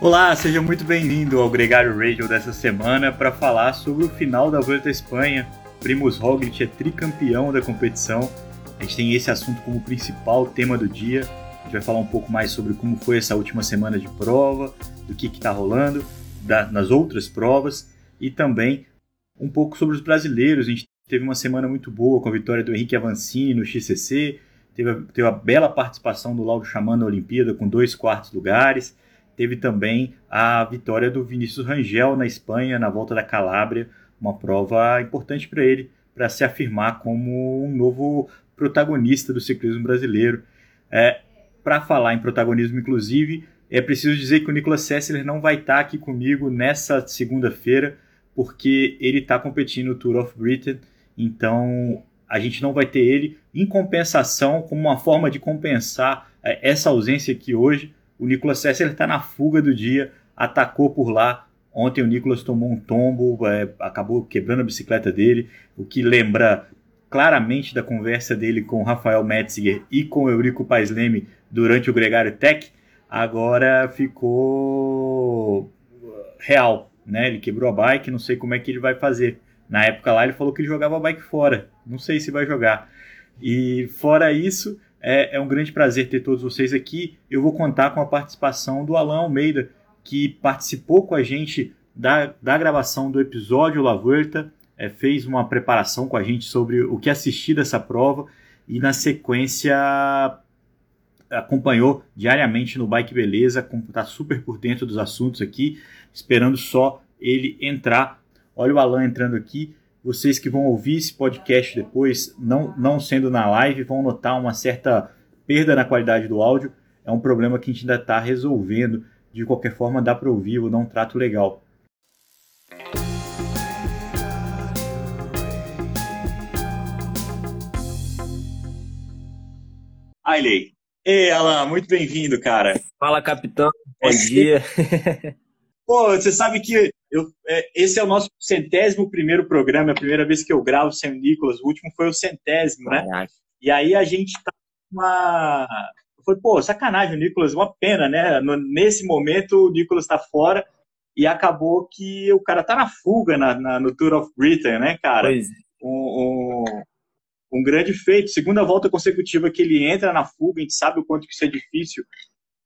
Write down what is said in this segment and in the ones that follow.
Olá, seja muito bem-vindo ao Gregário Radio dessa semana para falar sobre o final da Volta à Espanha. Primus Roglic é tricampeão da competição. A gente tem esse assunto como principal tema do dia. A gente vai falar um pouco mais sobre como foi essa última semana de prova, do que está rolando da, nas outras provas e também um pouco sobre os brasileiros. A gente teve uma semana muito boa com a vitória do Henrique Avancini no XCC, teve, teve a bela participação do Lauro Xamã na Olimpíada com dois quartos lugares teve também a vitória do Vinícius Rangel na Espanha, na volta da Calábria, uma prova importante para ele, para se afirmar como um novo protagonista do ciclismo brasileiro. É, para falar em protagonismo, inclusive, é preciso dizer que o Nicolas Sessler não vai estar tá aqui comigo nessa segunda-feira, porque ele está competindo no Tour of Britain, então a gente não vai ter ele. Em compensação, como uma forma de compensar é, essa ausência aqui hoje, o Nicolas Sessler está na fuga do dia, atacou por lá. Ontem o Nicolas tomou um tombo, é, acabou quebrando a bicicleta dele, o que lembra claramente da conversa dele com Rafael Metziger e com Eurico Paisleme durante o Gregário Tech. Agora ficou real, né? Ele quebrou a bike, não sei como é que ele vai fazer. Na época lá ele falou que ele jogava a bike fora, não sei se vai jogar. E fora isso, é, é um grande prazer ter todos vocês aqui. Eu vou contar com a participação do Alan Almeida, que participou com a gente da, da gravação do episódio La Vuelta, é, fez uma preparação com a gente sobre o que assistir dessa prova e, na sequência, acompanhou diariamente no Bike Beleza, está super por dentro dos assuntos aqui, esperando só ele entrar. Olha o Alan entrando aqui. Vocês que vão ouvir esse podcast depois, não, não sendo na live, vão notar uma certa perda na qualidade do áudio. É um problema que a gente ainda está resolvendo. De qualquer forma, dá para ouvir, vou dar um trato legal. Ailey. Ei, Alan, muito bem-vindo, cara. Fala, capitão. Bom dia. Pô, você sabe que eu, é, esse é o nosso centésimo primeiro programa, é a primeira vez que eu gravo sem o Nicolas, o último foi o centésimo, né? Caraca. E aí a gente tá uma. Foi, pô, sacanagem o Nicolas, uma pena, né? No, nesse momento o Nicolas tá fora e acabou que o cara tá na fuga na, na no Tour of Britain, né, cara? Pois. É. Um, um, um grande feito. Segunda volta consecutiva que ele entra na fuga, a gente sabe o quanto que isso é difícil,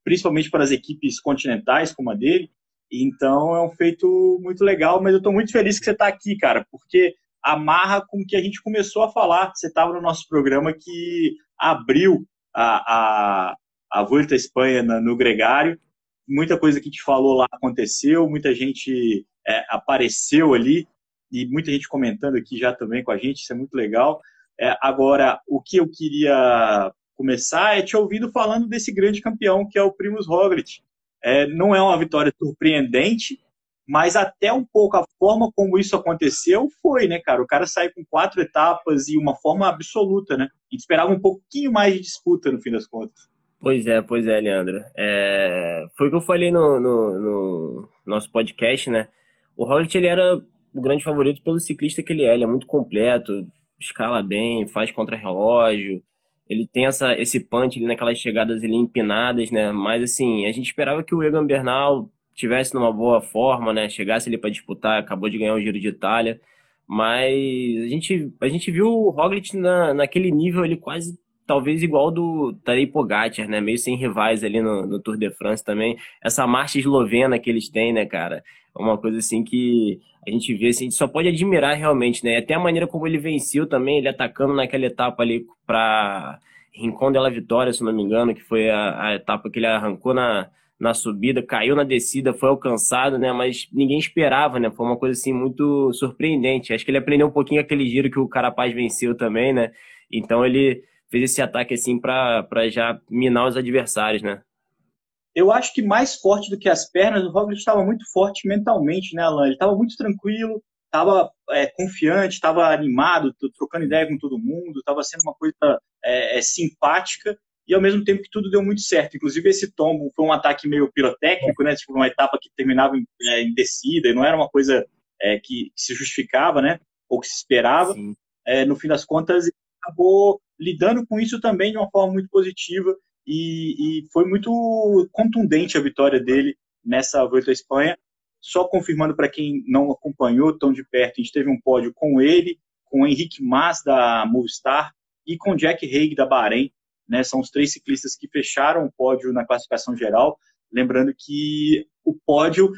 principalmente para as equipes continentais como a dele. Então é um feito muito legal, mas eu estou muito feliz que você está aqui, cara, porque amarra com o que a gente começou a falar. Você estava no nosso programa que abriu a, a, a Volta à Espanha no Gregário. Muita coisa que gente falou lá aconteceu, muita gente é, apareceu ali e muita gente comentando aqui já também com a gente, isso é muito legal. É, agora, o que eu queria começar é te ouvindo falando desse grande campeão que é o Primus Roglic. É, não é uma vitória surpreendente, mas até um pouco a forma como isso aconteceu foi, né, cara? O cara saiu com quatro etapas e uma forma absoluta, né? A gente esperava um pouquinho mais de disputa no fim das contas. Pois é, pois é, Leandro. É... Foi o que eu falei no, no, no nosso podcast, né? O Roglic, ele era o grande favorito pelo ciclista que ele é. Ele é muito completo, escala bem, faz contra-relógio, ele tem essa, esse punch ali naquelas chegadas ali empinadas, né? Mas assim, a gente esperava que o Egan Bernal tivesse numa boa forma, né? Chegasse ali para disputar, acabou de ganhar o Giro de Itália, mas a gente, a gente viu o Roglic na, naquele nível ali quase talvez igual do Tadej Pogacar, né? Meio sem rivais ali no, no, Tour de France também. Essa marcha eslovena que eles têm, né, cara? É uma coisa assim que a gente vê, assim, a gente só pode admirar realmente, né? Até a maneira como ele venceu também, ele atacando naquela etapa ali para Rincón de la Vitória, se não me engano, que foi a, a etapa que ele arrancou na, na subida, caiu na descida, foi alcançado, né? Mas ninguém esperava, né? Foi uma coisa assim muito surpreendente. Acho que ele aprendeu um pouquinho aquele giro que o Carapaz venceu também, né? Então ele fez esse ataque assim para já minar os adversários, né? Eu acho que mais forte do que as pernas, o Roglic estava muito forte mentalmente, né, Alan? Ele estava muito tranquilo, estava é, confiante, estava animado, trocando ideia com todo mundo, estava sendo uma coisa é, é, simpática e ao mesmo tempo que tudo deu muito certo. Inclusive esse tombo foi um ataque meio pirotécnico, né? Tipo uma etapa que terminava em, é, em descida e não era uma coisa é, que, que, se justificava, né? Ou que se esperava. É, no fim das contas, acabou lidando com isso também de uma forma muito positiva e, e foi muito contundente a vitória dele nessa Volta à Espanha. Só confirmando para quem não acompanhou tão de perto, a gente teve um pódio com ele, com o Henrique Mas, da Movistar, e com Jack Haig, da Bahrein. Né? São os três ciclistas que fecharam o pódio na classificação geral. Lembrando que o pódio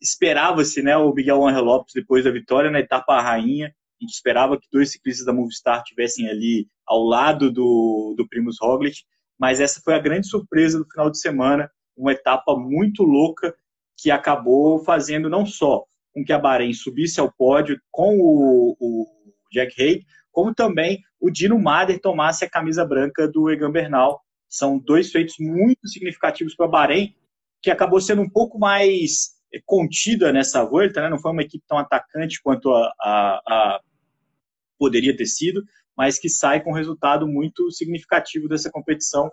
esperava-se né, o Miguel Angel Lopes depois da vitória na etapa rainha. A gente esperava que dois ciclistas da Movistar tivessem ali ao lado do, do Primus Roglic, mas essa foi a grande surpresa do final de semana, uma etapa muito louca que acabou fazendo não só com que a Bahrein subisse ao pódio com o, o Jack Haig, como também o Dino Mader tomasse a camisa branca do Egan Bernal. São dois feitos muito significativos para a Bahrein, que acabou sendo um pouco mais eh, contida nessa volta, né? não foi uma equipe tão atacante quanto a, a, a poderia ter sido, mas que sai com um resultado muito significativo dessa competição.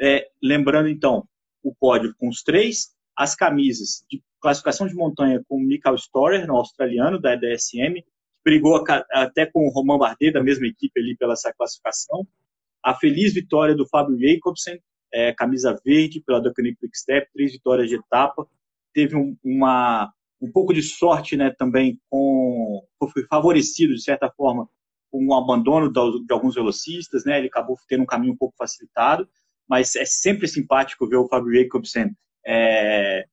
É, lembrando, então, o pódio com os três, as camisas de classificação de montanha com o Michael Storer, no australiano, da DSM, que brigou até com o Romain Bardet, da mesma equipe ali, pela essa classificação. A feliz vitória do Fábio Jacobsen, é, camisa verde, pela Ducanic Quick Step, três vitórias de etapa. Teve um, uma, um pouco de sorte né, também, com, foi favorecido, de certa forma, com o abandono de alguns velocistas, né? Ele acabou tendo um caminho um pouco facilitado, mas é sempre simpático ver o Fábio Jacobsen é,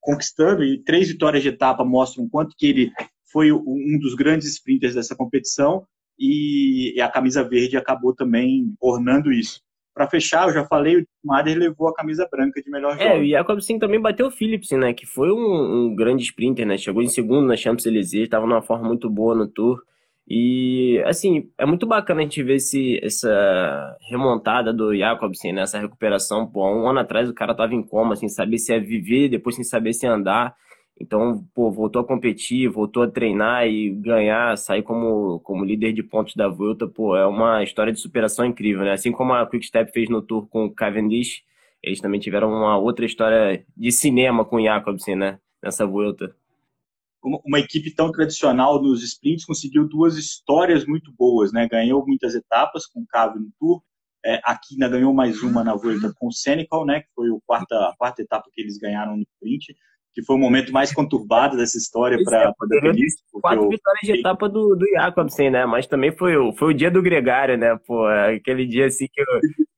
conquistando e três vitórias de etapa mostram o quanto que ele foi um dos grandes sprinters dessa competição e, a camisa verde acabou também ornando isso. Para fechar, eu já falei, o Mader levou a camisa branca de melhor jogo. É, e Jacobsen também bateu o Phillips, né? Que foi um, um grande sprinter, né? Chegou em segundo na Champs-Élysées, estava numa forma muito boa no Tour. E, assim, é muito bacana a gente ver esse, essa remontada do Jacobsen, né? essa recuperação. Pô, um ano atrás o cara tava em coma, sem saber se ia viver, depois sem saber se ia andar. Então, pô, voltou a competir, voltou a treinar e ganhar, sair como, como líder de pontos da volta, pô, é uma história de superação incrível, né? Assim como a Quickstep fez no Tour com o Cavendish, eles também tiveram uma outra história de cinema com o Jacobsen, né? Nessa volta uma equipe tão tradicional nos sprints conseguiu duas histórias muito boas, né? Ganhou muitas etapas com o Cav no Tour, é, aqui ainda ganhou mais uma na volta com o Senecal, né? Que foi o quarta, a quarta etapa que eles ganharam no sprint, que foi o momento mais conturbado dessa história para a Feliz. Quatro vitórias de etapa do, do Jacobsen, né? Mas também foi o, foi o dia do Gregário, né? Pô, aquele dia assim que o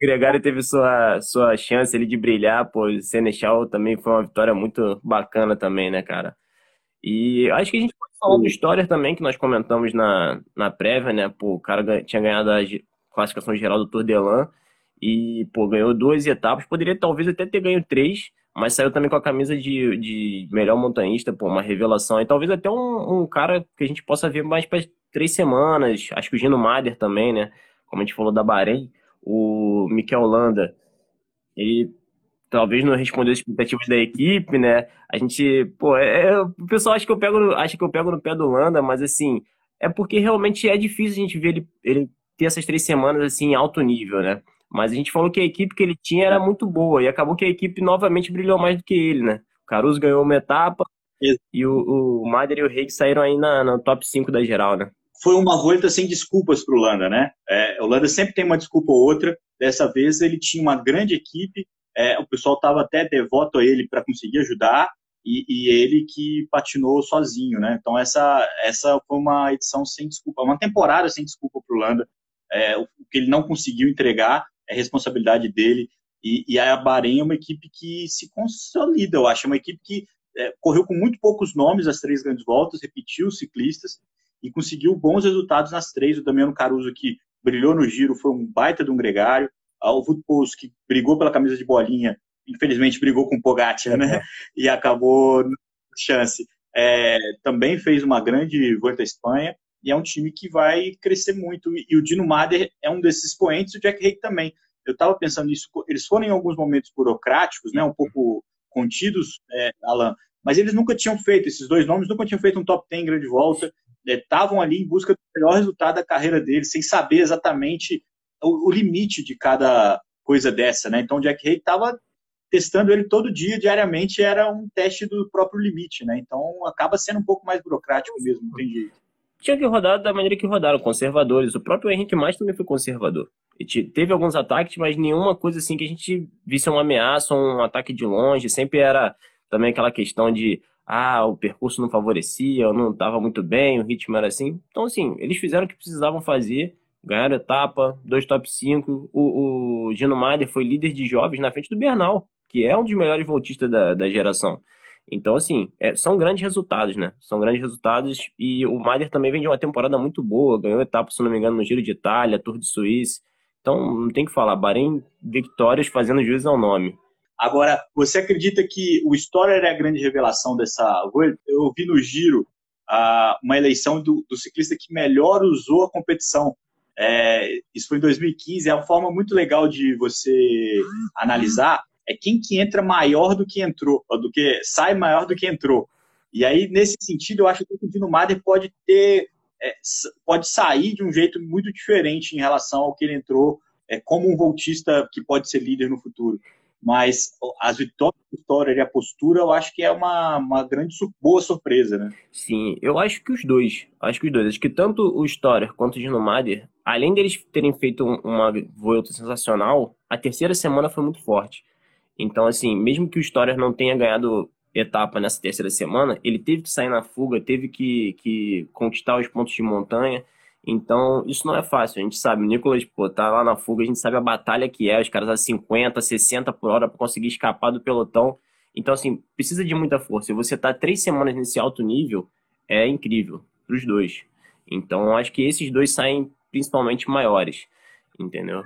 Gregário teve sua, sua chance ali de brilhar, pô, o Senecal também foi uma vitória muito bacana também, né, cara? E acho que a gente pode falar do Storer também, que nós comentamos na, na prévia, né? Pô, o cara tinha ganhado a classificação geral do Tour de Elan e, pô, ganhou duas etapas. Poderia talvez até ter ganho três, mas saiu também com a camisa de, de melhor montanhista, pô, uma revelação. E talvez até um, um cara que a gente possa ver mais para três semanas. Acho que o Gino Mader também, né? Como a gente falou da Bahrein. O Mikel Landa, ele talvez não respondeu as expectativas da equipe, né? A gente, pô, é, é, o pessoal acha que eu pego, no, acha que eu pego no pé do Landa, mas assim, é porque realmente é difícil a gente ver ele, ele ter essas três semanas assim em alto nível, né? Mas a gente falou que a equipe que ele tinha era muito boa e acabou que a equipe novamente brilhou mais do que ele, né? O Caruso ganhou uma etapa Isso. e o, o Mader e o Reis saíram aí na, no top 5 da geral, né? Foi uma volta sem desculpas para o Landa, né? É, o Landa sempre tem uma desculpa ou outra. Dessa vez ele tinha uma grande equipe, é, o pessoal estava até devoto a ele para conseguir ajudar e, e, ele que patinou sozinho, né? Então essa essa foi uma edição sem desculpa, uma temporada sem desculpa para o Landa. É, o que ele não conseguiu entregar é responsabilidade dele e, e a Bahrein é uma equipe que se consolida, eu acho, é uma equipe que é, correu com muito poucos nomes as três grandes voltas, repetiu os ciclistas e conseguiu bons resultados nas três. O Damiano Caruso que brilhou no giro, foi um baita de um gregário o Wood que brigou pela camisa de bolinha, infelizmente brigou com o Pogacar, né? É. E acabou chance. É, também fez uma grande volta à Espanha e é um time que vai crescer muito. E o Dino Mader é um desses expoentes, o Jack Hake também. Eu estava pensando nisso, eles foram em alguns momentos burocráticos, né, um pouco contidos, é, Alan, mas eles nunca tinham feito, esses dois nomes nunca tinham feito um top 10 grande volta, estavam é, ali em busca do melhor resultado da carreira deles, sem saber exatamente o, o limite de cada coisa dessa, né? Então o Jack Hay estava testando ele todo dia, diariamente, era um teste do próprio limite, né? Então acaba sendo um pouco mais burocrático mesmo, não tem jeito. Tinha que rodar da maneira que rodaram, conservadores. O próprio Henrique Mais também foi conservador. E teve alguns ataques, mas nenhuma coisa assim que a gente visse uma ameaça, um ataque de longe. Sempre era também aquela questão de ah, o percurso não favorecia, eu não estava muito bem, o ritmo era assim. Então, assim, eles fizeram o que precisavam fazer, ganharam etapa, dois top 5. O, o Gino Mader foi líder de jovens na frente do Bernal, que é um dos melhores voltistas da, da geração. Então, assim, é, são grandes resultados, né? São grandes resultados e o Mader também vem de uma temporada muito boa, ganhou etapa, se não me engano, no Giro de Itália, Tour de Suíça. Então, não tem que falar, Bahrein vitórias fazendo juiz ao nome. Agora, você acredita que o Storer é a grande revelação dessa Eu vi no Giro uh, uma eleição do, do, ciclista que melhor usou a competição. É, isso foi em 2015. É uma forma muito legal de você analisar. É quem que entra maior do que entrou, ou do que sai maior do que entrou. E aí, nesse sentido, eu acho que o Dino Mader pode ter, é, pode sair de um jeito muito diferente em relação ao que ele entrou é, como um voltista que pode ser líder no futuro mas as vitórias Storer e a postura, eu acho que é uma, uma grande boa surpresa, né? Sim, eu acho que os dois. Acho que os dois. Acho que tanto o Storer quanto o Gino Mader, além deles terem feito uma volta sensacional, a terceira semana foi muito forte. Então, assim, mesmo que o Storer não tenha ganhado etapa nessa terceira semana, ele teve que sair na fuga, teve que, que conquistar os pontos de montanha. Então, isso não é fácil. A gente sabe, o Nicolas, pô, tá lá na fuga, a gente sabe a batalha que é, os caras a 50, 60 por hora para conseguir escapar do pelotão. Então, assim, precisa de muita força. E você tá três semanas nesse alto nível, é incrível pros dois. Então, acho que esses dois saem principalmente maiores, entendeu?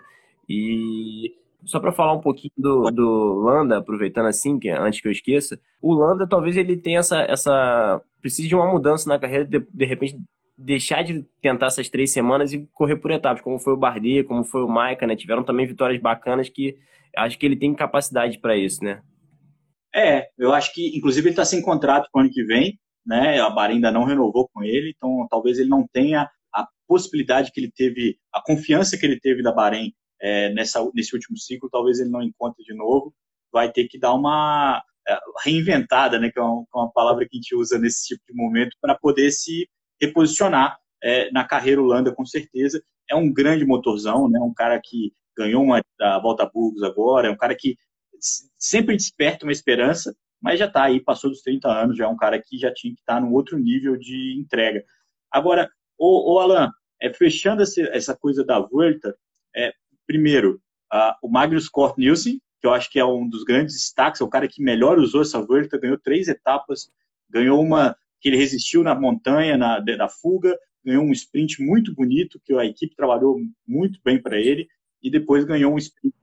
E só para falar um pouquinho do, do Landa, aproveitando assim, que antes que eu esqueça, o Landa talvez ele tenha essa, essa precise de uma mudança na carreira, de, de repente deixar de tentar essas três semanas e correr por etapas, como foi o Bardet, como foi o Maika, né? Tiveram também vitórias bacanas que acho que ele tem capacidade para isso, né? É, eu acho que, inclusive, ele está sem contrato para o ano que vem, né? A Bahrein ainda não renovou com ele, então talvez ele não tenha a possibilidade que ele teve, a confiança que ele teve da Bahrein é, nessa, nesse último ciclo, talvez ele não encontre de novo. Vai ter que dar uma é, reinventada, né? Que é uma, é uma palavra que a gente usa nesse tipo de momento, para poder se reposicionar é, na carreira Holanda, com certeza. É um grande motorzão, né? um cara que ganhou uma da Volta a Burgos agora, é um cara que sempre desperta uma esperança, mas já está aí, passou dos 30 anos, já é um cara que já tinha que estar tá num outro nível de entrega. Agora, o, Alan, é, fechando essa, coisa da Volta, é, primeiro, uh, o Magnus Cort Nielsen, que eu acho que é um dos grandes destaques, é o cara que melhor usou essa Volta, ganhou três etapas, ganhou uma que ele resistiu na montanha, na, da fuga, ganhou um sprint muito bonito, que a equipe trabalhou muito bem para ele, e depois ganhou um sprint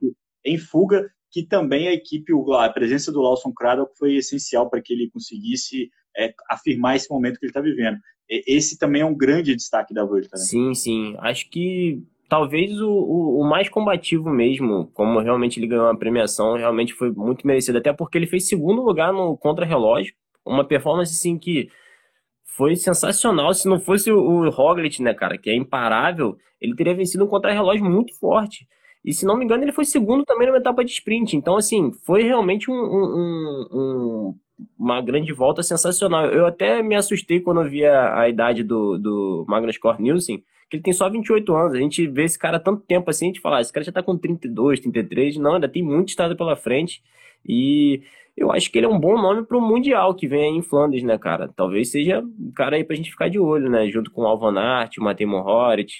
em fuga, que também a equipe, a presença do Lawson Craddock foi essencial para que ele conseguisse é, afirmar esse momento que ele está vivendo. Esse também é um grande destaque da Volta. Né? Sim, sim. Acho que talvez o, o, o, mais combativo mesmo, como realmente ele ganhou a premiação, realmente foi muito merecido, até porque ele fez segundo lugar no contra-relógio, uma performance assim que foi sensacional. Se não fosse o Roglic, né, cara, que é imparável, ele teria vencido um contra-relógio muito forte. E se não me engano, ele foi segundo também numa etapa de sprint. Então, assim, foi realmente um, um, um, uma grande volta sensacional. Eu até me assustei quando eu vi a, a idade do, do Magnus Cort Nielsen, que ele tem só 28 anos. A gente vê esse cara tanto tempo assim, a gente fala, ah, esse cara já tá com 32, 33. Não, ainda tem muito estado pela frente. E eu acho que ele é um bom nome para o Mundial que vem aí em Flandres, né, cara? Talvez seja um cara aí para a gente ficar de olho, né? Junto com o Alvan Art, o Matei Mohoric.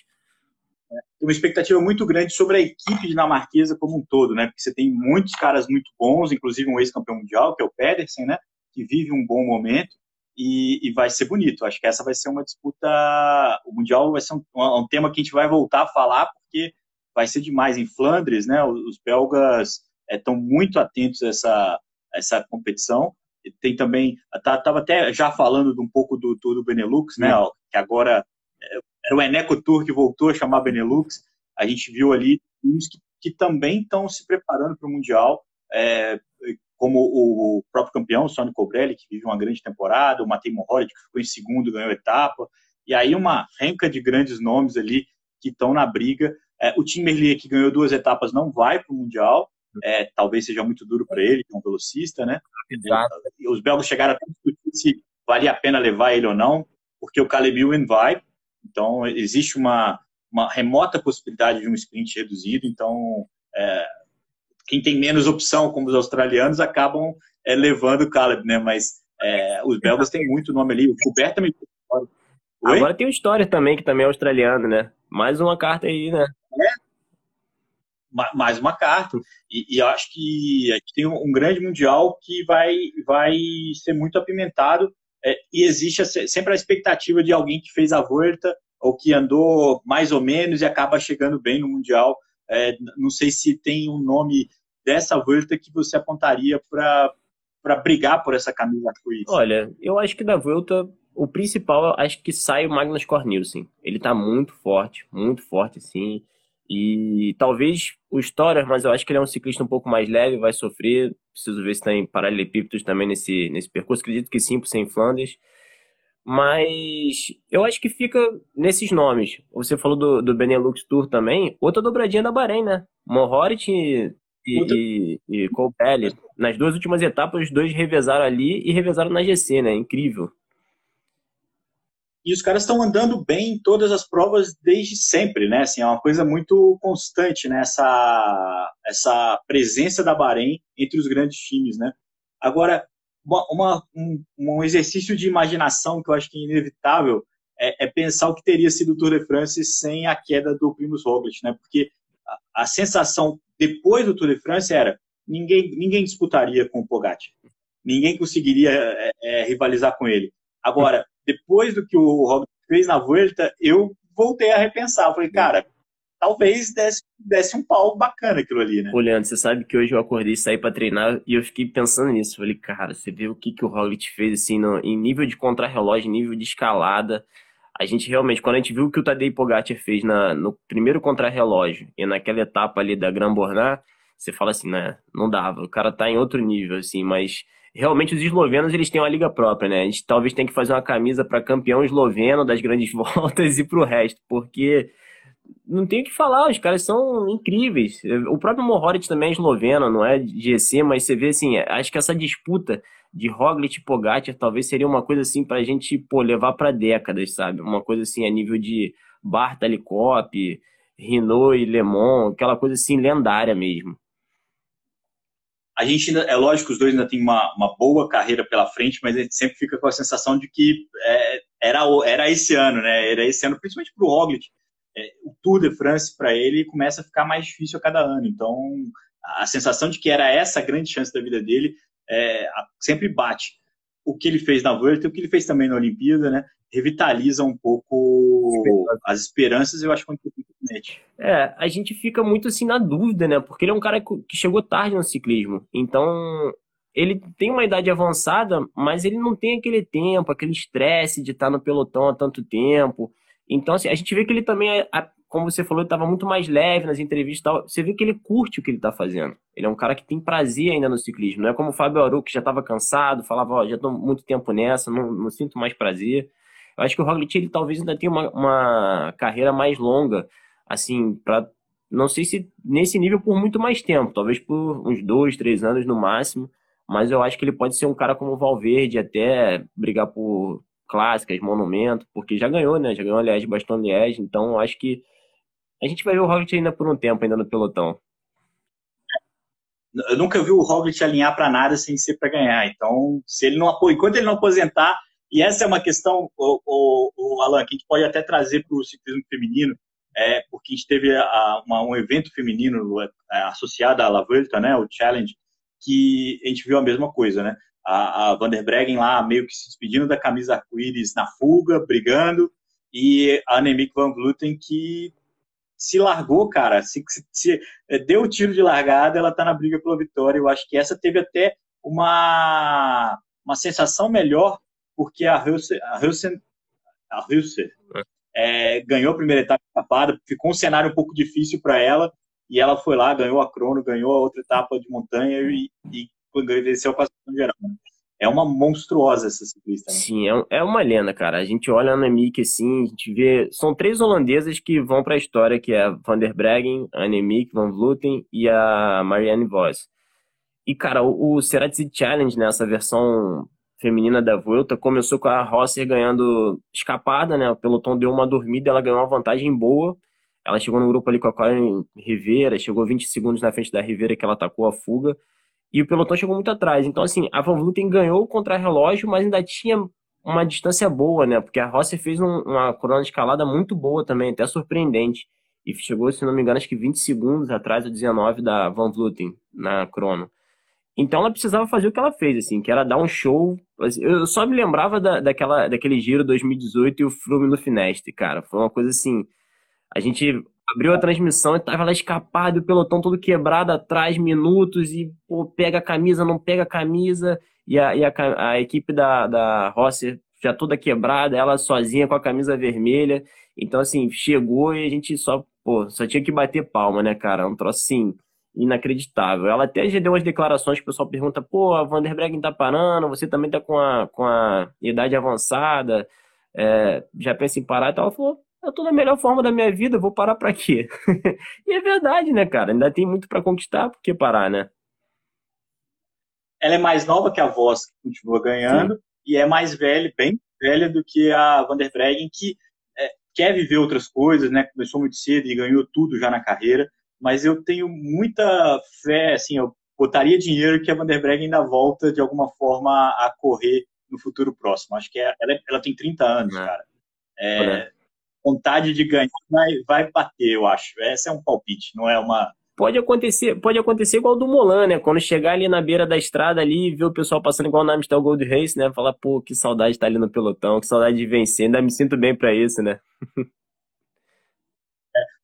É, tem uma expectativa muito grande sobre a equipe dinamarquesa como um todo, né? Porque você tem muitos caras muito bons, inclusive um ex-campeão mundial, que é o Pedersen, né? Que vive um bom momento e, e, vai ser bonito. Acho que essa vai ser uma disputa. O Mundial vai ser um, um tema que a gente vai voltar a falar, porque vai ser demais em Flandres, né? Os belgas estão é, muito atentos a essa, essa competição. Tem também, estava tá, até já falando um pouco do Tour do Benelux, né? Que agora é, era o Eneco Tour que voltou a chamar Benelux. A gente viu ali uns que, que também estão se preparando para o Mundial, é, como o próprio campeão, o Sonny Cobrelli, que vive uma grande temporada, o Matei Mohoric, que ficou em segundo, ganhou etapa. E aí uma renca de grandes nomes ali que estão na briga. É, o Tim Merlier, que ganhou duas etapas, não vai para o Mundial é, talvez seja muito duro para ele, que é um velocista, né? Exato. Os belgas chegaram a discutir se valia a pena levar ele ou não, porque o Caleb Ewan vai, então existe uma, uma remota possibilidade de um sprint reduzido, então é, quem tem menos opção, como os australianos, acabam é, levando o Caleb, né? Mas é, os belgas têm muito nome ali. O Gilbert também. Oi? Agora tem o Story também, que também é australiano, né? Mais uma carta aí, né? É. Mais uma carta. E, e acho que tem um, um, grande mundial que vai, vai ser muito apimentado. É, e existe sempre a expectativa de alguém que fez a volta ou que andou mais ou menos e acaba chegando bem no mundial. É, não sei se tem um nome dessa volta que você apontaria para para brigar por essa camisa arco-íris? Olha, eu acho que da volta o principal, acho que sai o Magnus Cornelsen. Ele tá muito forte, muito forte, sim. E talvez o Storer, mas eu acho que ele é um ciclista um pouco mais leve, vai sofrer. Preciso ver se tem paralelepípedos também nesse, nesse percurso. Acredito que sim, por ser em Flandres. Mas eu acho que fica nesses nomes. Você falou do, do Benelux Tour também. Outra dobradinha da Bahrein, né? Mohoric e, e, e Colpelli. Nas duas últimas etapas, os dois revezaram ali e revezaram na GC, né? Incrível. E os caras estão andando bem em todas as provas desde sempre, né? Assim, é uma coisa muito constante, né? Essa, essa presença da Bahrein entre os grandes times, né? Agora, uma, um, um, exercício de imaginação que eu acho que é inevitável é, é, pensar o que teria sido o Tour de France sem a queda do Primus Roglic, né? Porque a, a sensação depois do Tour de France era ninguém, ninguém disputaria com o Pogacar. Ninguém conseguiria é, é, rivalizar com ele. Agora, depois do que o Roglic fez na Vuelta, eu voltei a repensar. Falei, cara, talvez desse, desse um pau bacana aquilo ali, né? Ô, Leandro, você sabe que hoje eu acordei e saí pra treinar e eu fiquei pensando nisso. Falei, cara, você vê o que, que o Roglic fez, assim, no, em nível de contrarrelógio, nível de escalada. A gente realmente, quando a gente viu o que o Tadej Pogacar fez na, no primeiro contrarrelógio e naquela etapa ali da Gran Bornat, você fala assim, né, não dava. O cara tá em outro nível, assim, mas realmente os eslovenos eles têm uma liga própria, né? A gente talvez tenha que fazer uma camisa para campeão esloveno das grandes voltas e pro resto, porque não tem o que falar, os caras são incríveis. O próprio Mohoric também é esloveno, não é GC, mas você vê assim, acho que essa disputa de Roglic e Pogacar talvez seria uma coisa assim pra gente pô, levar para décadas, sabe? Uma coisa assim a nível de Bartali Cop, Renault e Le Mans, aquela coisa assim lendária mesmo a gente ainda, é lógico os dois ainda têm uma, uma boa carreira pela frente, mas a gente sempre fica com a sensação de que é, era, era esse ano, né? Era esse ano, principalmente para o Roglic. É, o Tour de France para ele começa a ficar mais difícil a cada ano. Então, a sensação de que era essa a grande chance da vida dele é, sempre bate. O que ele fez na Vuelta, o que ele fez também na Olimpíada, né? Revitaliza um pouco as esperanças, eu acho que é, a gente fica muito assim na dúvida, né? Porque ele é um cara que chegou tarde no ciclismo. Então, ele tem uma idade avançada, mas ele não tem aquele tempo, aquele estresse de estar no pelotão há tanto tempo. Então, assim, a gente vê que ele também, como você falou, estava muito mais leve nas entrevistas tal. Você vê que ele curte o que ele está fazendo. Ele é um cara que tem prazer ainda no ciclismo. Não é como o Fábio Aru, que já estava cansado, falava, ó, já estou muito tempo nessa, não, não sinto mais prazer. Eu acho que o Roglic ele talvez ainda tenha uma, uma carreira mais longa, assim, para não sei se nesse nível por muito mais tempo, talvez por uns dois, três anos no máximo, mas eu acho que ele pode ser um cara como o Valverde, até brigar por clássicas, monumento, porque já ganhou, né? Já ganhou, aliás, Baston Liège, então eu acho que a gente vai ver o Roglic ainda por um tempo, ainda no pelotão. Eu nunca vi o Roglic alinhar para nada sem ser para ganhar, então se ele não enquanto ele não aposentar, e essa é uma questão, o, o, o Alan, que a gente pode até trazer para o ciclismo feminino, é, porque a gente teve a, uma, um evento feminino é, associado à La Vuelta, né, o Challenge, que a gente viu a mesma coisa, né? A, a Van der Breggen lá meio que se despedindo da camisa arco-íris na fuga, brigando, e a Annemiek van Vleuten que se largou, cara, se, se, se é, deu o tiro de largada, ela tá na briga pela vitória. Eu acho que essa teve até uma, uma sensação melhor porque a Hülse, a Hülse, a Hülse é, ganhou a primeira etapa escapada, ficou um cenário um pouco difícil para ela, e ela foi lá, ganhou a crono, ganhou a outra etapa de montanha e, e venceu a classificação geral. Né? É uma monstruosa essa ciclista. Né? Sim, é, é uma lenda, cara. A gente olha a Annemiek assim, a gente vê. São três holandesas que vão para a história, que é a Van der Breggen, a Annemiek Van Vleuten e a Marianne Vos. E, cara, o, o Ceratzi Challenge, nessa né, versão feminina da Vuelta começou com a Rosser ganhando escapada, né? O pelotão deu uma dormida, ela ganhou uma vantagem boa. Ela chegou no grupo ali com a Corin Rivera, chegou 20 segundos na frente da Rivera que ela atacou a fuga. E o pelotão chegou muito atrás. Então, assim, a Van Vleuten ganhou contra relógio, mas ainda tinha uma distância boa, né? Porque a Rossi fez um, uma corona escalada muito boa também, até surpreendente. E chegou, se não me engano, acho que 20 segundos atrás do 19 da Van Vleuten na crono. Então ela precisava fazer o que ela fez, assim, que era dar um show. Eu só me lembrava da, daquela, daquele giro 2018 e o Flume no Finestre, cara. Foi uma coisa assim. A gente abriu a transmissão e tava lá escapado, o pelotão todo quebrado atrás, minutos, e pô, pega a camisa, não pega a camisa, e a, e a, a equipe da, da já toda quebrada, ela sozinha com a camisa vermelha. Então, assim, chegou e a gente só, pô, só tinha que bater palma, né, cara? Um troço assim inacreditável. Ela até já deu umas declarações que o pessoal pergunta: pô, a Vanderbreggen tá parando, você também tá com a, com a idade avançada, é, já pensa em parar e tal. Ela falou: eu tô na melhor forma da minha vida, vou parar pra quê? e é verdade, né, cara? Ainda tem muito para conquistar, por que parar, né? Ela é mais nova que a Voss, que continua ganhando, Sim. e é mais velha, bem velha do que a Vanderbreggen, que é, quer viver outras coisas, né? Começou muito cedo e ganhou tudo já na carreira mas eu tenho muita fé, assim, eu botaria dinheiro que a Vanderbreggen ainda volta de alguma forma a correr no futuro próximo. Acho que é, ela, ela, tem 30 anos, é. cara. É, vontade de ganhar vai, vai bater, eu acho. Esse é um palpite, não é uma. Pode acontecer, pode acontecer igual do Molan, né? Quando chegar ali na beira da estrada ali e ver o pessoal passando igual na Amstel Gold Race, né? Falar, pô, que saudade de estar ali no pelotão, que saudade de vencer, ainda me sinto bem para isso, né?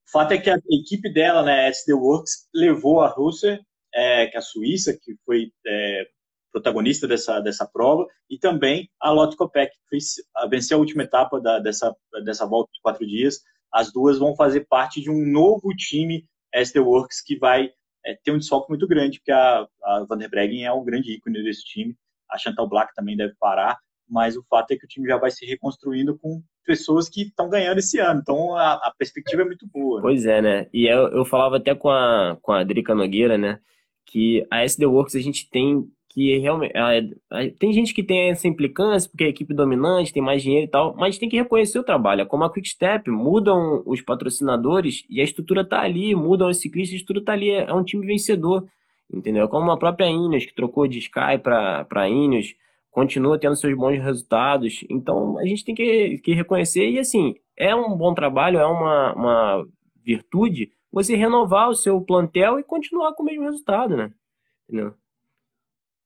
O fato é que a equipe dela, né, SD Works, levou a Rússia, é, que é a Suíça, que foi é, protagonista dessa, dessa prova, e também a Lotte Kopeck, que fez, venceu a última etapa da, dessa, dessa volta de quatro dias. As duas vão fazer parte de um novo time SD Works que vai é, ter um desfoque muito grande, porque a, a Van der Breggen é um grande ícone desse time. A Chantal Black também deve parar, mas o fato é que o time já vai se reconstruindo com pessoas que estão ganhando esse ano. Então a, a perspectiva é muito boa. Né? Pois é, né? E eu, eu falava até com a, com a Drica Nogueira, né? Que a SD Works a gente tem que realmente. tem gente que tem essa implicância, porque é equipe dominante, tem mais dinheiro e tal, mas tem que reconhecer o trabalho. Como a Quick Step, mudam os patrocinadores e a estrutura tá ali, mudam os ciclistas, a estrutura tá ali, é um time vencedor. Entendeu? Como a própria Ineos, que trocou de Sky para Ineos continua tendo seus bons resultados. Então a gente tem que, que reconhecer, e assim, é um bom trabalho, é uma, uma virtude você renovar o seu plantel e continuar com o mesmo resultado, né? Entendeu?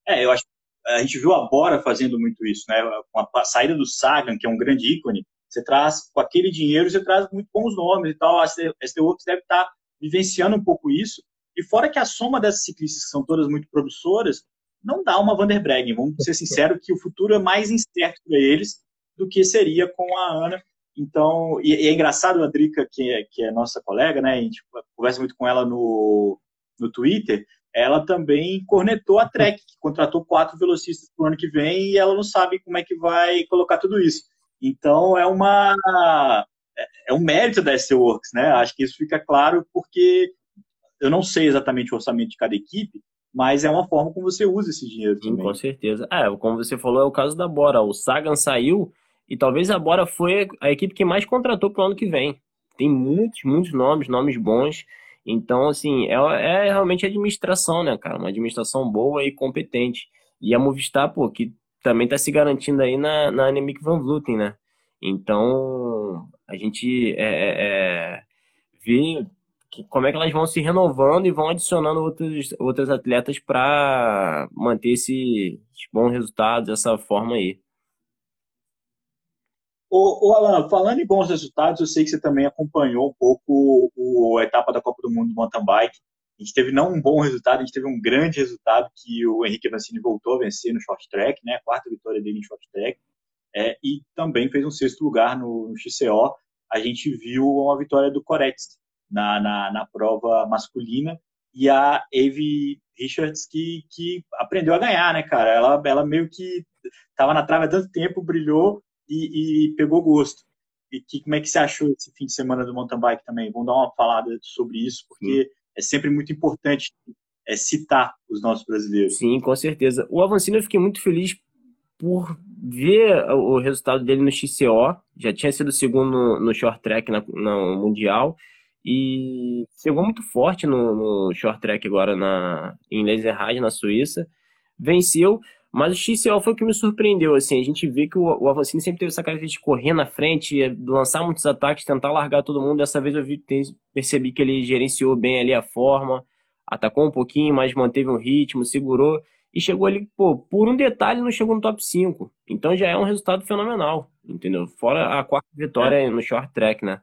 É, eu acho a gente viu a Bora fazendo muito isso, né? Com a saída do Sagan, que é um grande ícone, você traz, com aquele dinheiro, você traz muito bons nomes e tal. A ST Works deve estar vivenciando um pouco isso. E fora que a soma dessas ciclistas, que são todas muito produtoras, não dá uma Vanderbreggen. Vamos ser sinceros que o futuro é mais incerto para eles do que seria com a Ana. Então, e, e é engraçado a Drica, que é, que é nossa colega, né? A gente conversa muito com ela no, no Twitter. Ela também cornetou a Trek, que contratou quatro velocistas para o ano que vem e ela não sabe como é que vai colocar tudo isso. Então, é uma é, é um mérito da SC Works, né? Acho que isso fica claro porque eu não sei exatamente o orçamento de cada equipe, mas é uma forma como você usa esse dinheiro Sim, também. com certeza. É, como você falou, é o caso da Bora. O Sagan saiu e talvez a Bora foi a equipe que mais contratou para o ano que vem. Tem muitos, muitos nomes, nomes bons. Então, assim, é, é realmente administração, né, cara? Uma administração boa e competente. E a Movistar, pô, que também está se garantindo aí na, na Anemic Van Vluten, né? Então, a gente é, é, é vê como é que elas vão se renovando e vão adicionando outros, outros atletas para manter esses bons resultados dessa forma aí. O, o Alan, falando em bons resultados, eu sei que você também acompanhou um pouco o, a etapa da Copa do Mundo do mountain bike. A gente teve não um bom resultado, a gente teve um grande resultado que o Henrique Avancini voltou a vencer no short track, né? A quarta vitória dele em short track. É, e também fez um sexto lugar no, no XCO. A gente viu uma vitória do Koretz, na, na, na prova masculina, e a Eve Richards que, que aprendeu a ganhar, né, cara? Ela, ela meio que estava na trave há tanto tempo, brilhou e, e, pegou gosto. E que, como é que você achou esse fim de semana do mountain bike também? Vamos dar uma falada sobre isso, porque Sim. é sempre muito importante é, citar os nossos brasileiros. Sim, com certeza. O Avancino eu fiquei muito feliz por ver o resultado dele no XCO, já tinha sido segundo no, short track na, no Mundial, e chegou muito forte no, no short track agora na, em Laserrad, na Suíça. Venceu, mas o XCO foi o que me surpreendeu. Assim, a gente vê que o, o Avancini sempre teve essa característica de correr na frente, lançar muitos ataques, tentar largar todo mundo. Dessa vez eu vi, percebi que ele gerenciou bem ali a forma, atacou um pouquinho, mas manteve um ritmo, segurou e chegou ali, pô, por um detalhe não chegou no top 5. Então já é um resultado fenomenal, entendeu? Fora a quarta vitória é. no short track, né?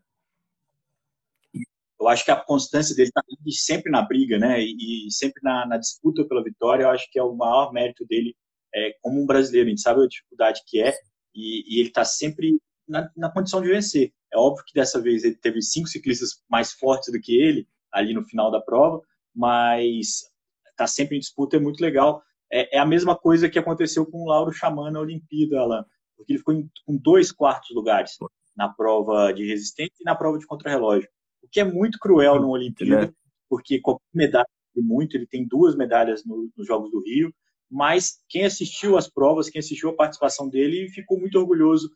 Eu acho que a constância dele está sempre na briga, né? E, sempre na, na, disputa pela vitória. Eu acho que é o maior mérito dele é, como um brasileiro. A gente sabe a dificuldade que é e, e ele está sempre na, na, condição de vencer. É óbvio que dessa vez ele teve cinco ciclistas mais fortes do que ele ali no final da prova, mas está sempre em disputa. É muito legal. É, é, a mesma coisa que aconteceu com o Lauro Xamã na Olimpíada, Alan, porque ele ficou em, com dois quartos lugares na prova de resistência e na prova de contrarrelógio o que é muito cruel no Olimpíada, é. porque qualquer medalha muito, ele tem duas medalhas no, nos Jogos do Rio, mas quem assistiu às provas, quem assistiu a participação dele, ficou muito orgulhoso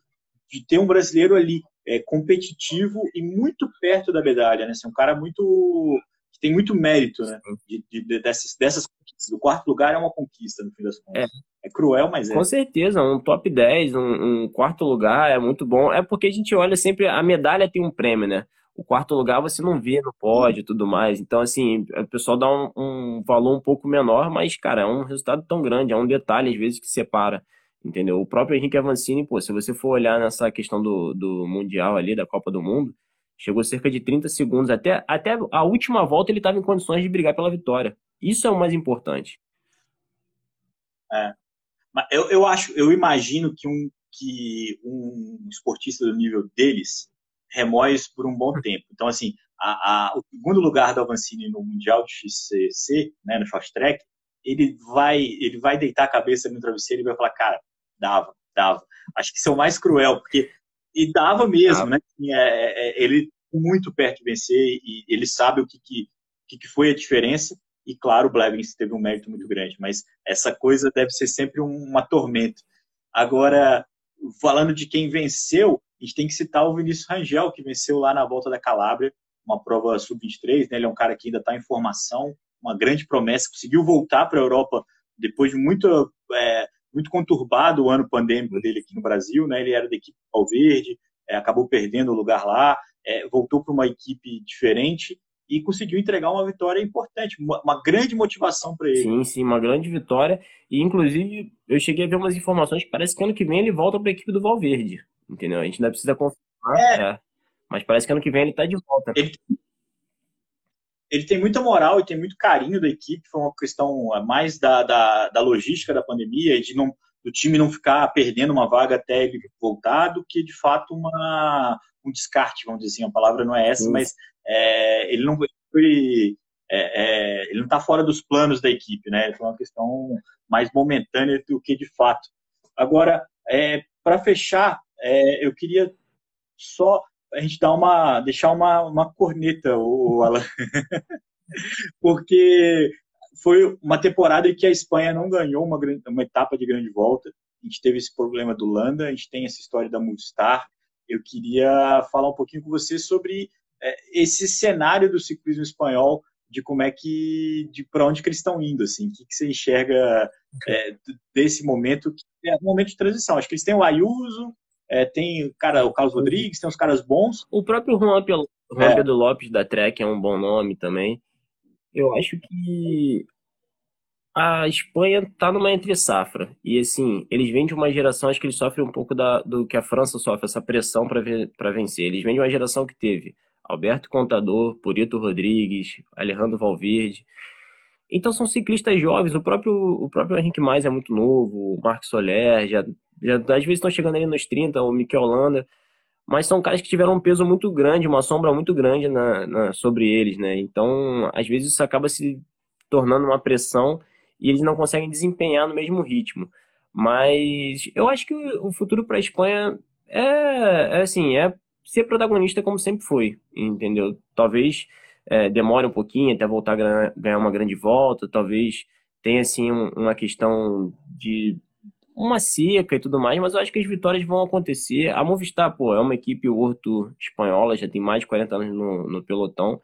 de ter um brasileiro ali é, competitivo e muito perto da medalha, né? Assim, um cara muito que tem muito mérito, né? De, de, de, dessas, dessas conquistas. O quarto lugar é uma conquista, no fim das contas. É, é cruel, mas é. Com certeza, um top 10, um, um quarto lugar é muito bom. É porque a gente olha sempre, a medalha tem um prêmio, né? O quarto lugar você não vê no pódio e tudo mais. Então, assim, o pessoal dá um, um, valor um pouco menor, mas, cara, é um resultado tão grande, é um detalhe, às vezes, que separa, entendeu? O próprio Henrique Avancini, pô, se você for olhar nessa questão do, do Mundial ali, da Copa do Mundo, chegou cerca de 30 segundos, até, até a última volta ele estava em condições de brigar pela vitória. Isso é o mais importante. É. Eu, eu acho, eu imagino que um, que um esportista do nível deles remói isso por um bom tempo. Então, assim, a, a, o segundo lugar do Avancini no Mundial de XCC, né, no Fast Track, ele vai, ele vai deitar a cabeça no travesseiro e vai falar, cara, dava, dava. Acho que isso é o mais cruel, porque e dava mesmo, né? É, é, é, ele muito perto de vencer e ele sabe o que, que, que foi a diferença. E claro, o Blevins teve um mérito muito grande, mas essa coisa deve ser sempre uma tormenta. Agora, falando de quem venceu, a gente tem que citar o Vinícius Rangel, que venceu lá na volta da Calábria, uma prova sub-23, né? ele é um cara que ainda está em formação, uma grande promessa, conseguiu voltar para a Europa depois de muito, é, muito conturbado o ano pandêmico dele aqui no Brasil, né? ele era da equipe Valverde, é, acabou perdendo o lugar lá, é, voltou para uma equipe diferente e conseguiu entregar uma vitória importante, uma, uma grande motivação para ele. Sim, sim, uma grande vitória. E inclusive eu cheguei a ver umas informações que parece que ano que vem ele volta para a equipe do Valverde. Entendeu? A gente ainda precisa confirmar. É. É. Mas parece que ano que vem ele tá de volta. Ele, ele, tem muita moral e tem muito carinho da equipe. Foi uma questão mais da, da, da logística da pandemia e de não, do time não ficar perdendo uma vaga até ele voltar, do que de fato uma, um descarte, vamos dizer assim. A palavra não é essa, Sim. mas é, ele não foi. É, é, ele não está fora dos planos da equipe, né? Foi uma questão mais momentânea do que de fato. Agora, é, para fechar, é, eu queria só a gente dar uma, deixar uma, uma corneta, o Alan, porque foi uma temporada em que a Espanha não ganhou uma, uma etapa de grande volta. A gente teve esse problema do Landa, a gente tem essa história da Movistar. Eu queria falar um pouquinho com você sobre é, esse cenário do ciclismo espanhol, de como é que, de para onde que eles estão indo, assim, o que, que você enxerga é, desse momento, que é um momento de transição. Acho que eles têm o Ayuso, é, tem cara, o Carlos Rodrigues, tem uns caras bons. O próprio Juan, Pel, Juan é. Pedro Lopes da Trek é um bom nome também. Eu acho que a Espanha está numa entre-safra. E assim, eles vêm de uma geração, acho que eles sofrem um pouco da, do que a França sofre, essa pressão para vencer. Eles vêm de uma geração que teve Alberto Contador, Purito Rodrigues, Alejandro Valverde. Então são ciclistas jovens, o próprio, o próprio Henrique Mais é muito novo, o Marcos Soler já já, às vezes estão chegando ali nos 30, o Mikel Holanda, mas são caras que tiveram um peso muito grande, uma sombra muito grande na, na, sobre eles, né? Então, às vezes isso acaba se tornando uma pressão e eles não conseguem desempenhar no mesmo ritmo. Mas eu acho que o futuro para a Espanha é, é, assim, é ser protagonista como sempre foi, entendeu? Talvez é, demore um pouquinho até voltar a ganhar, uma grande volta, talvez tenha assim um, uma questão de uma seca e tudo mais, mas eu acho que as vitórias vão acontecer. A Movistar, pô, é uma equipe orto espanhola, já tem mais de 40 anos no, no pelotão.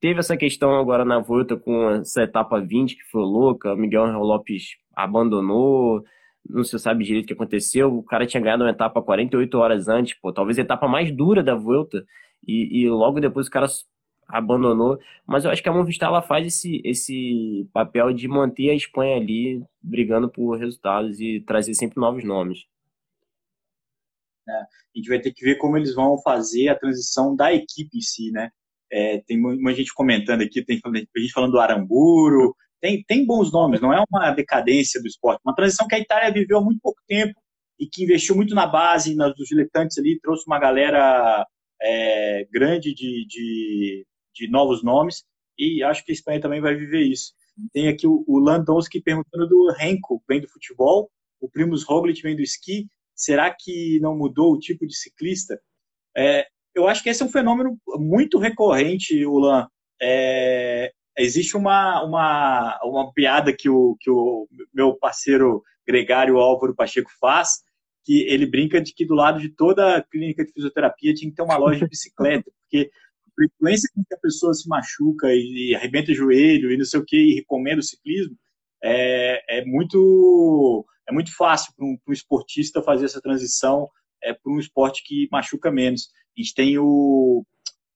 Teve essa questão agora na volta com essa etapa 20 que foi louca, o Miguel Lopes abandonou, não se sabe direito o que aconteceu. O cara tinha ganhado uma etapa 48 horas antes, pô, talvez a etapa mais dura da volta, e, e logo depois o cara abandonou. Mas eu acho que a Movistar ela faz esse, esse papel de manter a Espanha ali brigando por resultados e trazer sempre novos nomes. É, a gente vai ter que ver como eles vão fazer a transição da equipe em si, né? É, tem muita gente comentando aqui, tem gente falando do Aramburo, tem, tem bons nomes, não é uma decadência do esporte, uma transição que a Itália viveu há muito pouco tempo e que investiu muito na base, nos diletantes ali, trouxe uma galera é, grande de, de, de novos nomes, e acho que a Espanha também vai viver isso. Tem aqui o, o Landowski perguntando do Renko, vem do futebol, o Primus Roglic vem do esqui, será que não mudou o tipo de ciclista? É, eu acho que esse é um fenômeno muito recorrente, Ulan. É, existe uma, uma, uma piada que o, que o meu parceiro gregário Álvaro Pacheco faz, que ele brinca de que do lado de toda clínica de fisioterapia tinha que ter uma loja de bicicleta, porque frequência com que a pessoa se machuca e, arrebenta o joelho e não sei o que e recomenda o ciclismo é, é muito é muito fácil para um, um, esportista fazer essa transição é, para um esporte que machuca menos. A gente tem o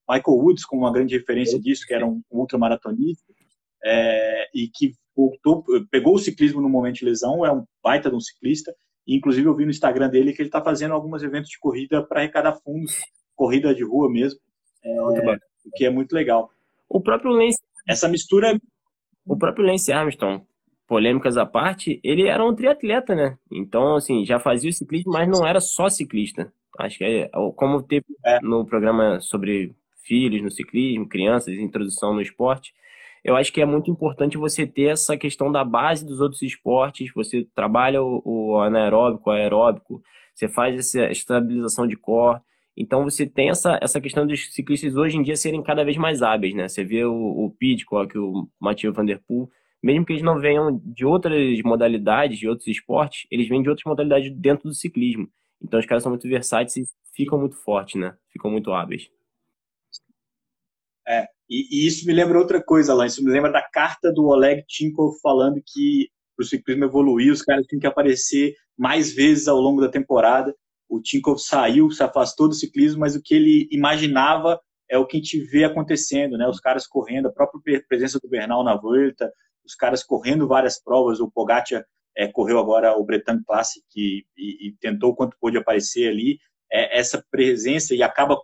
Michael Woods como uma grande referência disso, que era um ultramaratonista é, e que voltou, pegou o ciclismo no momento de lesão, é um baita de um ciclista. E, inclusive, eu vi no Instagram dele que ele está fazendo alguns eventos de corrida para arrecadar fundos, corrida de rua mesmo. É, o que é muito legal. O próprio Lance. Essa mistura. O próprio Lance Armstrong, polêmicas à parte, ele era um triatleta, né? Então, assim, já fazia o ciclismo, mas não era só ciclista. Acho que é como teve é. no programa sobre filhos no ciclismo, crianças, introdução no esporte. Eu acho que é muito importante você ter essa questão da base dos outros esportes. Você trabalha o, o anaeróbico, o aeróbico, você faz essa estabilização de core. Então você tem essa, essa questão dos ciclistas hoje em dia serem cada vez mais hábeis, né? Você vê o, o Pidcock, o Mathieu Van Der Poel, mesmo que eles não venham de outras modalidades, de outros esportes, eles vêm de outras modalidades dentro do ciclismo. Então os caras são muito versáteis e ficam muito fortes, né? Ficam muito hábeis. É, e, e, isso me lembra outra coisa, Alain. Isso me lembra da carta do Oleg Tinkov falando que para o ciclismo evoluir, os caras tinham que aparecer mais vezes ao longo da temporada o Tinkov saiu, se afastou do ciclismo, mas o que ele imaginava é o que a gente vê acontecendo, né? Os caras correndo, a própria presença do Bernal na volta, os caras correndo várias provas, o Pogacar é, correu agora o Bretagne Classic e, e, e tentou quanto pôde aparecer ali, é, essa presença e acaba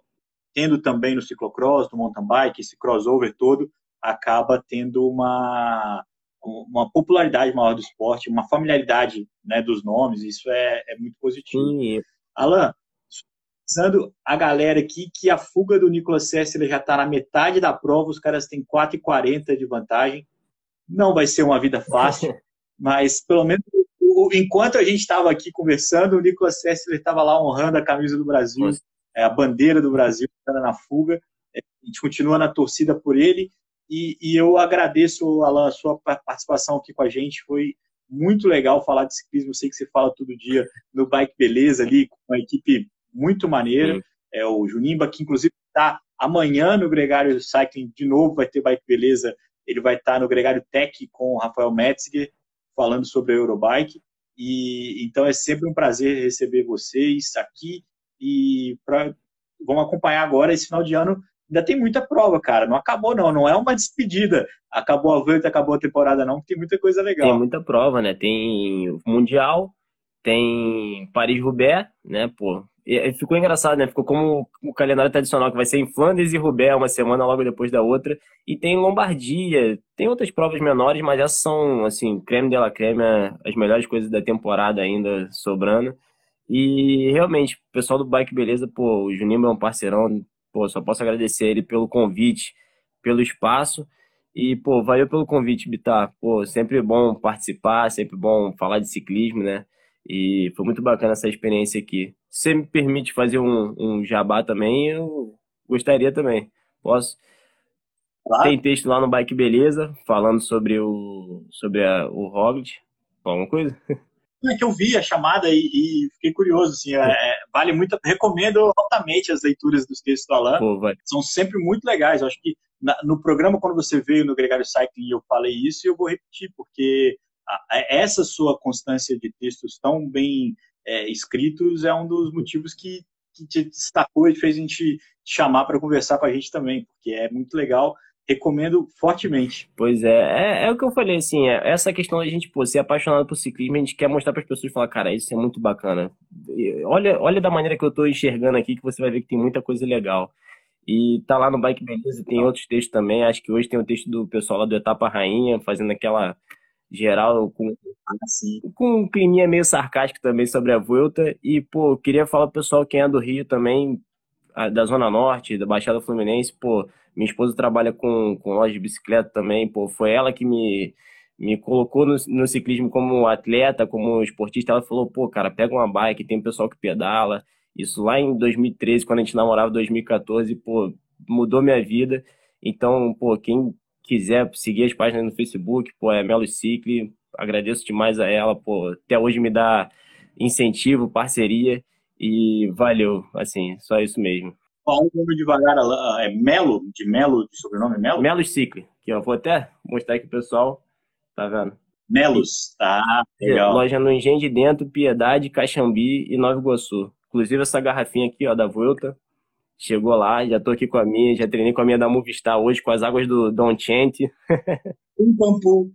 tendo também no ciclocross, no mountain bike, esse crossover todo, acaba tendo uma, uma popularidade maior do esporte, uma familiaridade né, dos nomes, isso é, é muito positivo. Sim, Alan, pensando a galera aqui que a fuga do Nicolas Sessler já está na metade da prova, os caras têm 4,40 de vantagem. Não vai ser uma vida fácil, mas pelo menos enquanto a gente estava aqui conversando, o Nicolas Sessler estava lá honrando a camisa do Brasil, é, a bandeira do Brasil, na fuga. É, a gente continua na torcida por ele. E, e eu agradeço, Alan, a sua participação aqui com a gente. Foi muito legal falar de ciclismo. Eu sei que você fala todo dia no Bike Beleza ali, com uma equipe muito maneira. Sim. É o Junimba, que inclusive está amanhã no Gregário Cycling de novo, vai ter Bike Beleza. Ele vai estar tá no Gregário Tech com o Rafael Metzger, falando sobre a Eurobike. E então é sempre um prazer receber vocês aqui e pra, vamos acompanhar agora esse final de ano ainda tem muita prova, cara. Não acabou, não. Não é uma despedida. Acabou a volta, acabou a temporada, não. Tem muita coisa legal. Tem muita prova, né? Tem o Mundial, tem Paris-Roubaix, né? Pô, e ficou engraçado, né? Ficou como o calendário tradicional, que vai ser em Flandres e Roubaix, uma semana logo depois da outra. E tem Lombardia, tem outras provas menores, mas essas são, assim, creme de la creme, as melhores coisas da temporada ainda sobrando. E realmente, o pessoal do Bike Beleza, pô, o Juninho é um parceirão, Pô, só posso agradecer ele pelo convite, pelo espaço. E, pô, valeu pelo convite, Bitar. Pô, sempre bom participar, sempre bom falar de ciclismo, né? E foi muito bacana essa experiência aqui. Se você me permite fazer um, um jabá também, eu gostaria também. Posso? Claro. Tem texto lá no Bike Beleza, falando sobre o, sobre a, o Roglic. Alguma coisa? é que eu vi a chamada e, e fiquei curioso, assim, é, é vale muito, recomendo altamente as leituras dos textos do Alan, Pô, são sempre muito legais, eu acho que na, no programa, quando você veio no Gregário Cycling, eu falei isso e eu vou repetir, porque a, essa sua constância de textos tão bem é, escritos é um dos motivos que, que te destacou e fez a gente te chamar para conversar com a gente também, porque é muito legal recomendo fortemente. Pois é, é, é, o que eu falei, assim, é, essa questão da gente pô, ser apaixonado por ciclismo, a gente quer mostrar para as pessoas falar, cara, isso é muito bacana. E olha, olha da maneira que eu estou enxergando aqui, que você vai ver que tem muita coisa legal. E tá lá no Bike Beleza, tem outros textos também, acho que hoje tem o um texto do pessoal lá do Etapa Rainha, fazendo aquela geral com, assim, com um climinha meio sarcástico também sobre a Vuelta. E, pô, queria falar pro pessoal quem é do Rio também, da Zona Norte, da Baixada Fluminense, pô, minha esposa trabalha com, com loja de bicicleta também, pô, foi ela que me, me colocou no, no ciclismo como atleta, como esportista. Ela falou, pô, cara, pega uma bike, tem pessoal que pedala. Isso lá em 2013, quando a gente namorava, 2014, pô, mudou minha vida. Então, pô, quem quiser seguir as páginas no Facebook, pô, é Melo Cicle, agradeço demais a ela, pô, até hoje me dá incentivo, parceria e valeu, assim, só isso mesmo. Fala o nome devagar, é Melo, de Melo, de sobrenome Melo? Melo Cicle, que eu vou até mostrar aqui pro pessoal, tá vendo? Melos, tá, legal. Loja no Engenho de Dentro, Piedade, Caxambi e Nova Iguaçu. Inclusive essa garrafinha aqui, ó, da Vuelta, chegou lá, já tô aqui com a minha, já treinei com a minha da Movistar hoje, com as águas do Don Chente. Um pum pum.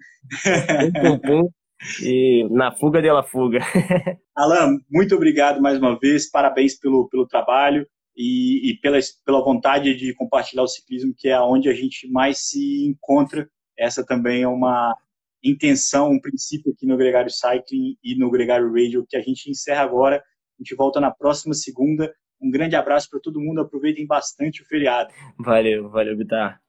um pum pum. E na fuga dela fuga. Alan, muito obrigado mais uma vez, parabéns pelo, pelo trabalho e, e pela, pela vontade de compartilhar o ciclismo, que é onde a gente mais se encontra. Essa também é uma intenção, um princípio aqui no Gregário Cycling e no Gregário Radio, que a gente encerra agora. A gente volta na próxima segunda. Um grande abraço para todo mundo. Aproveitem bastante o feriado. Valeu, valeu, Vitar.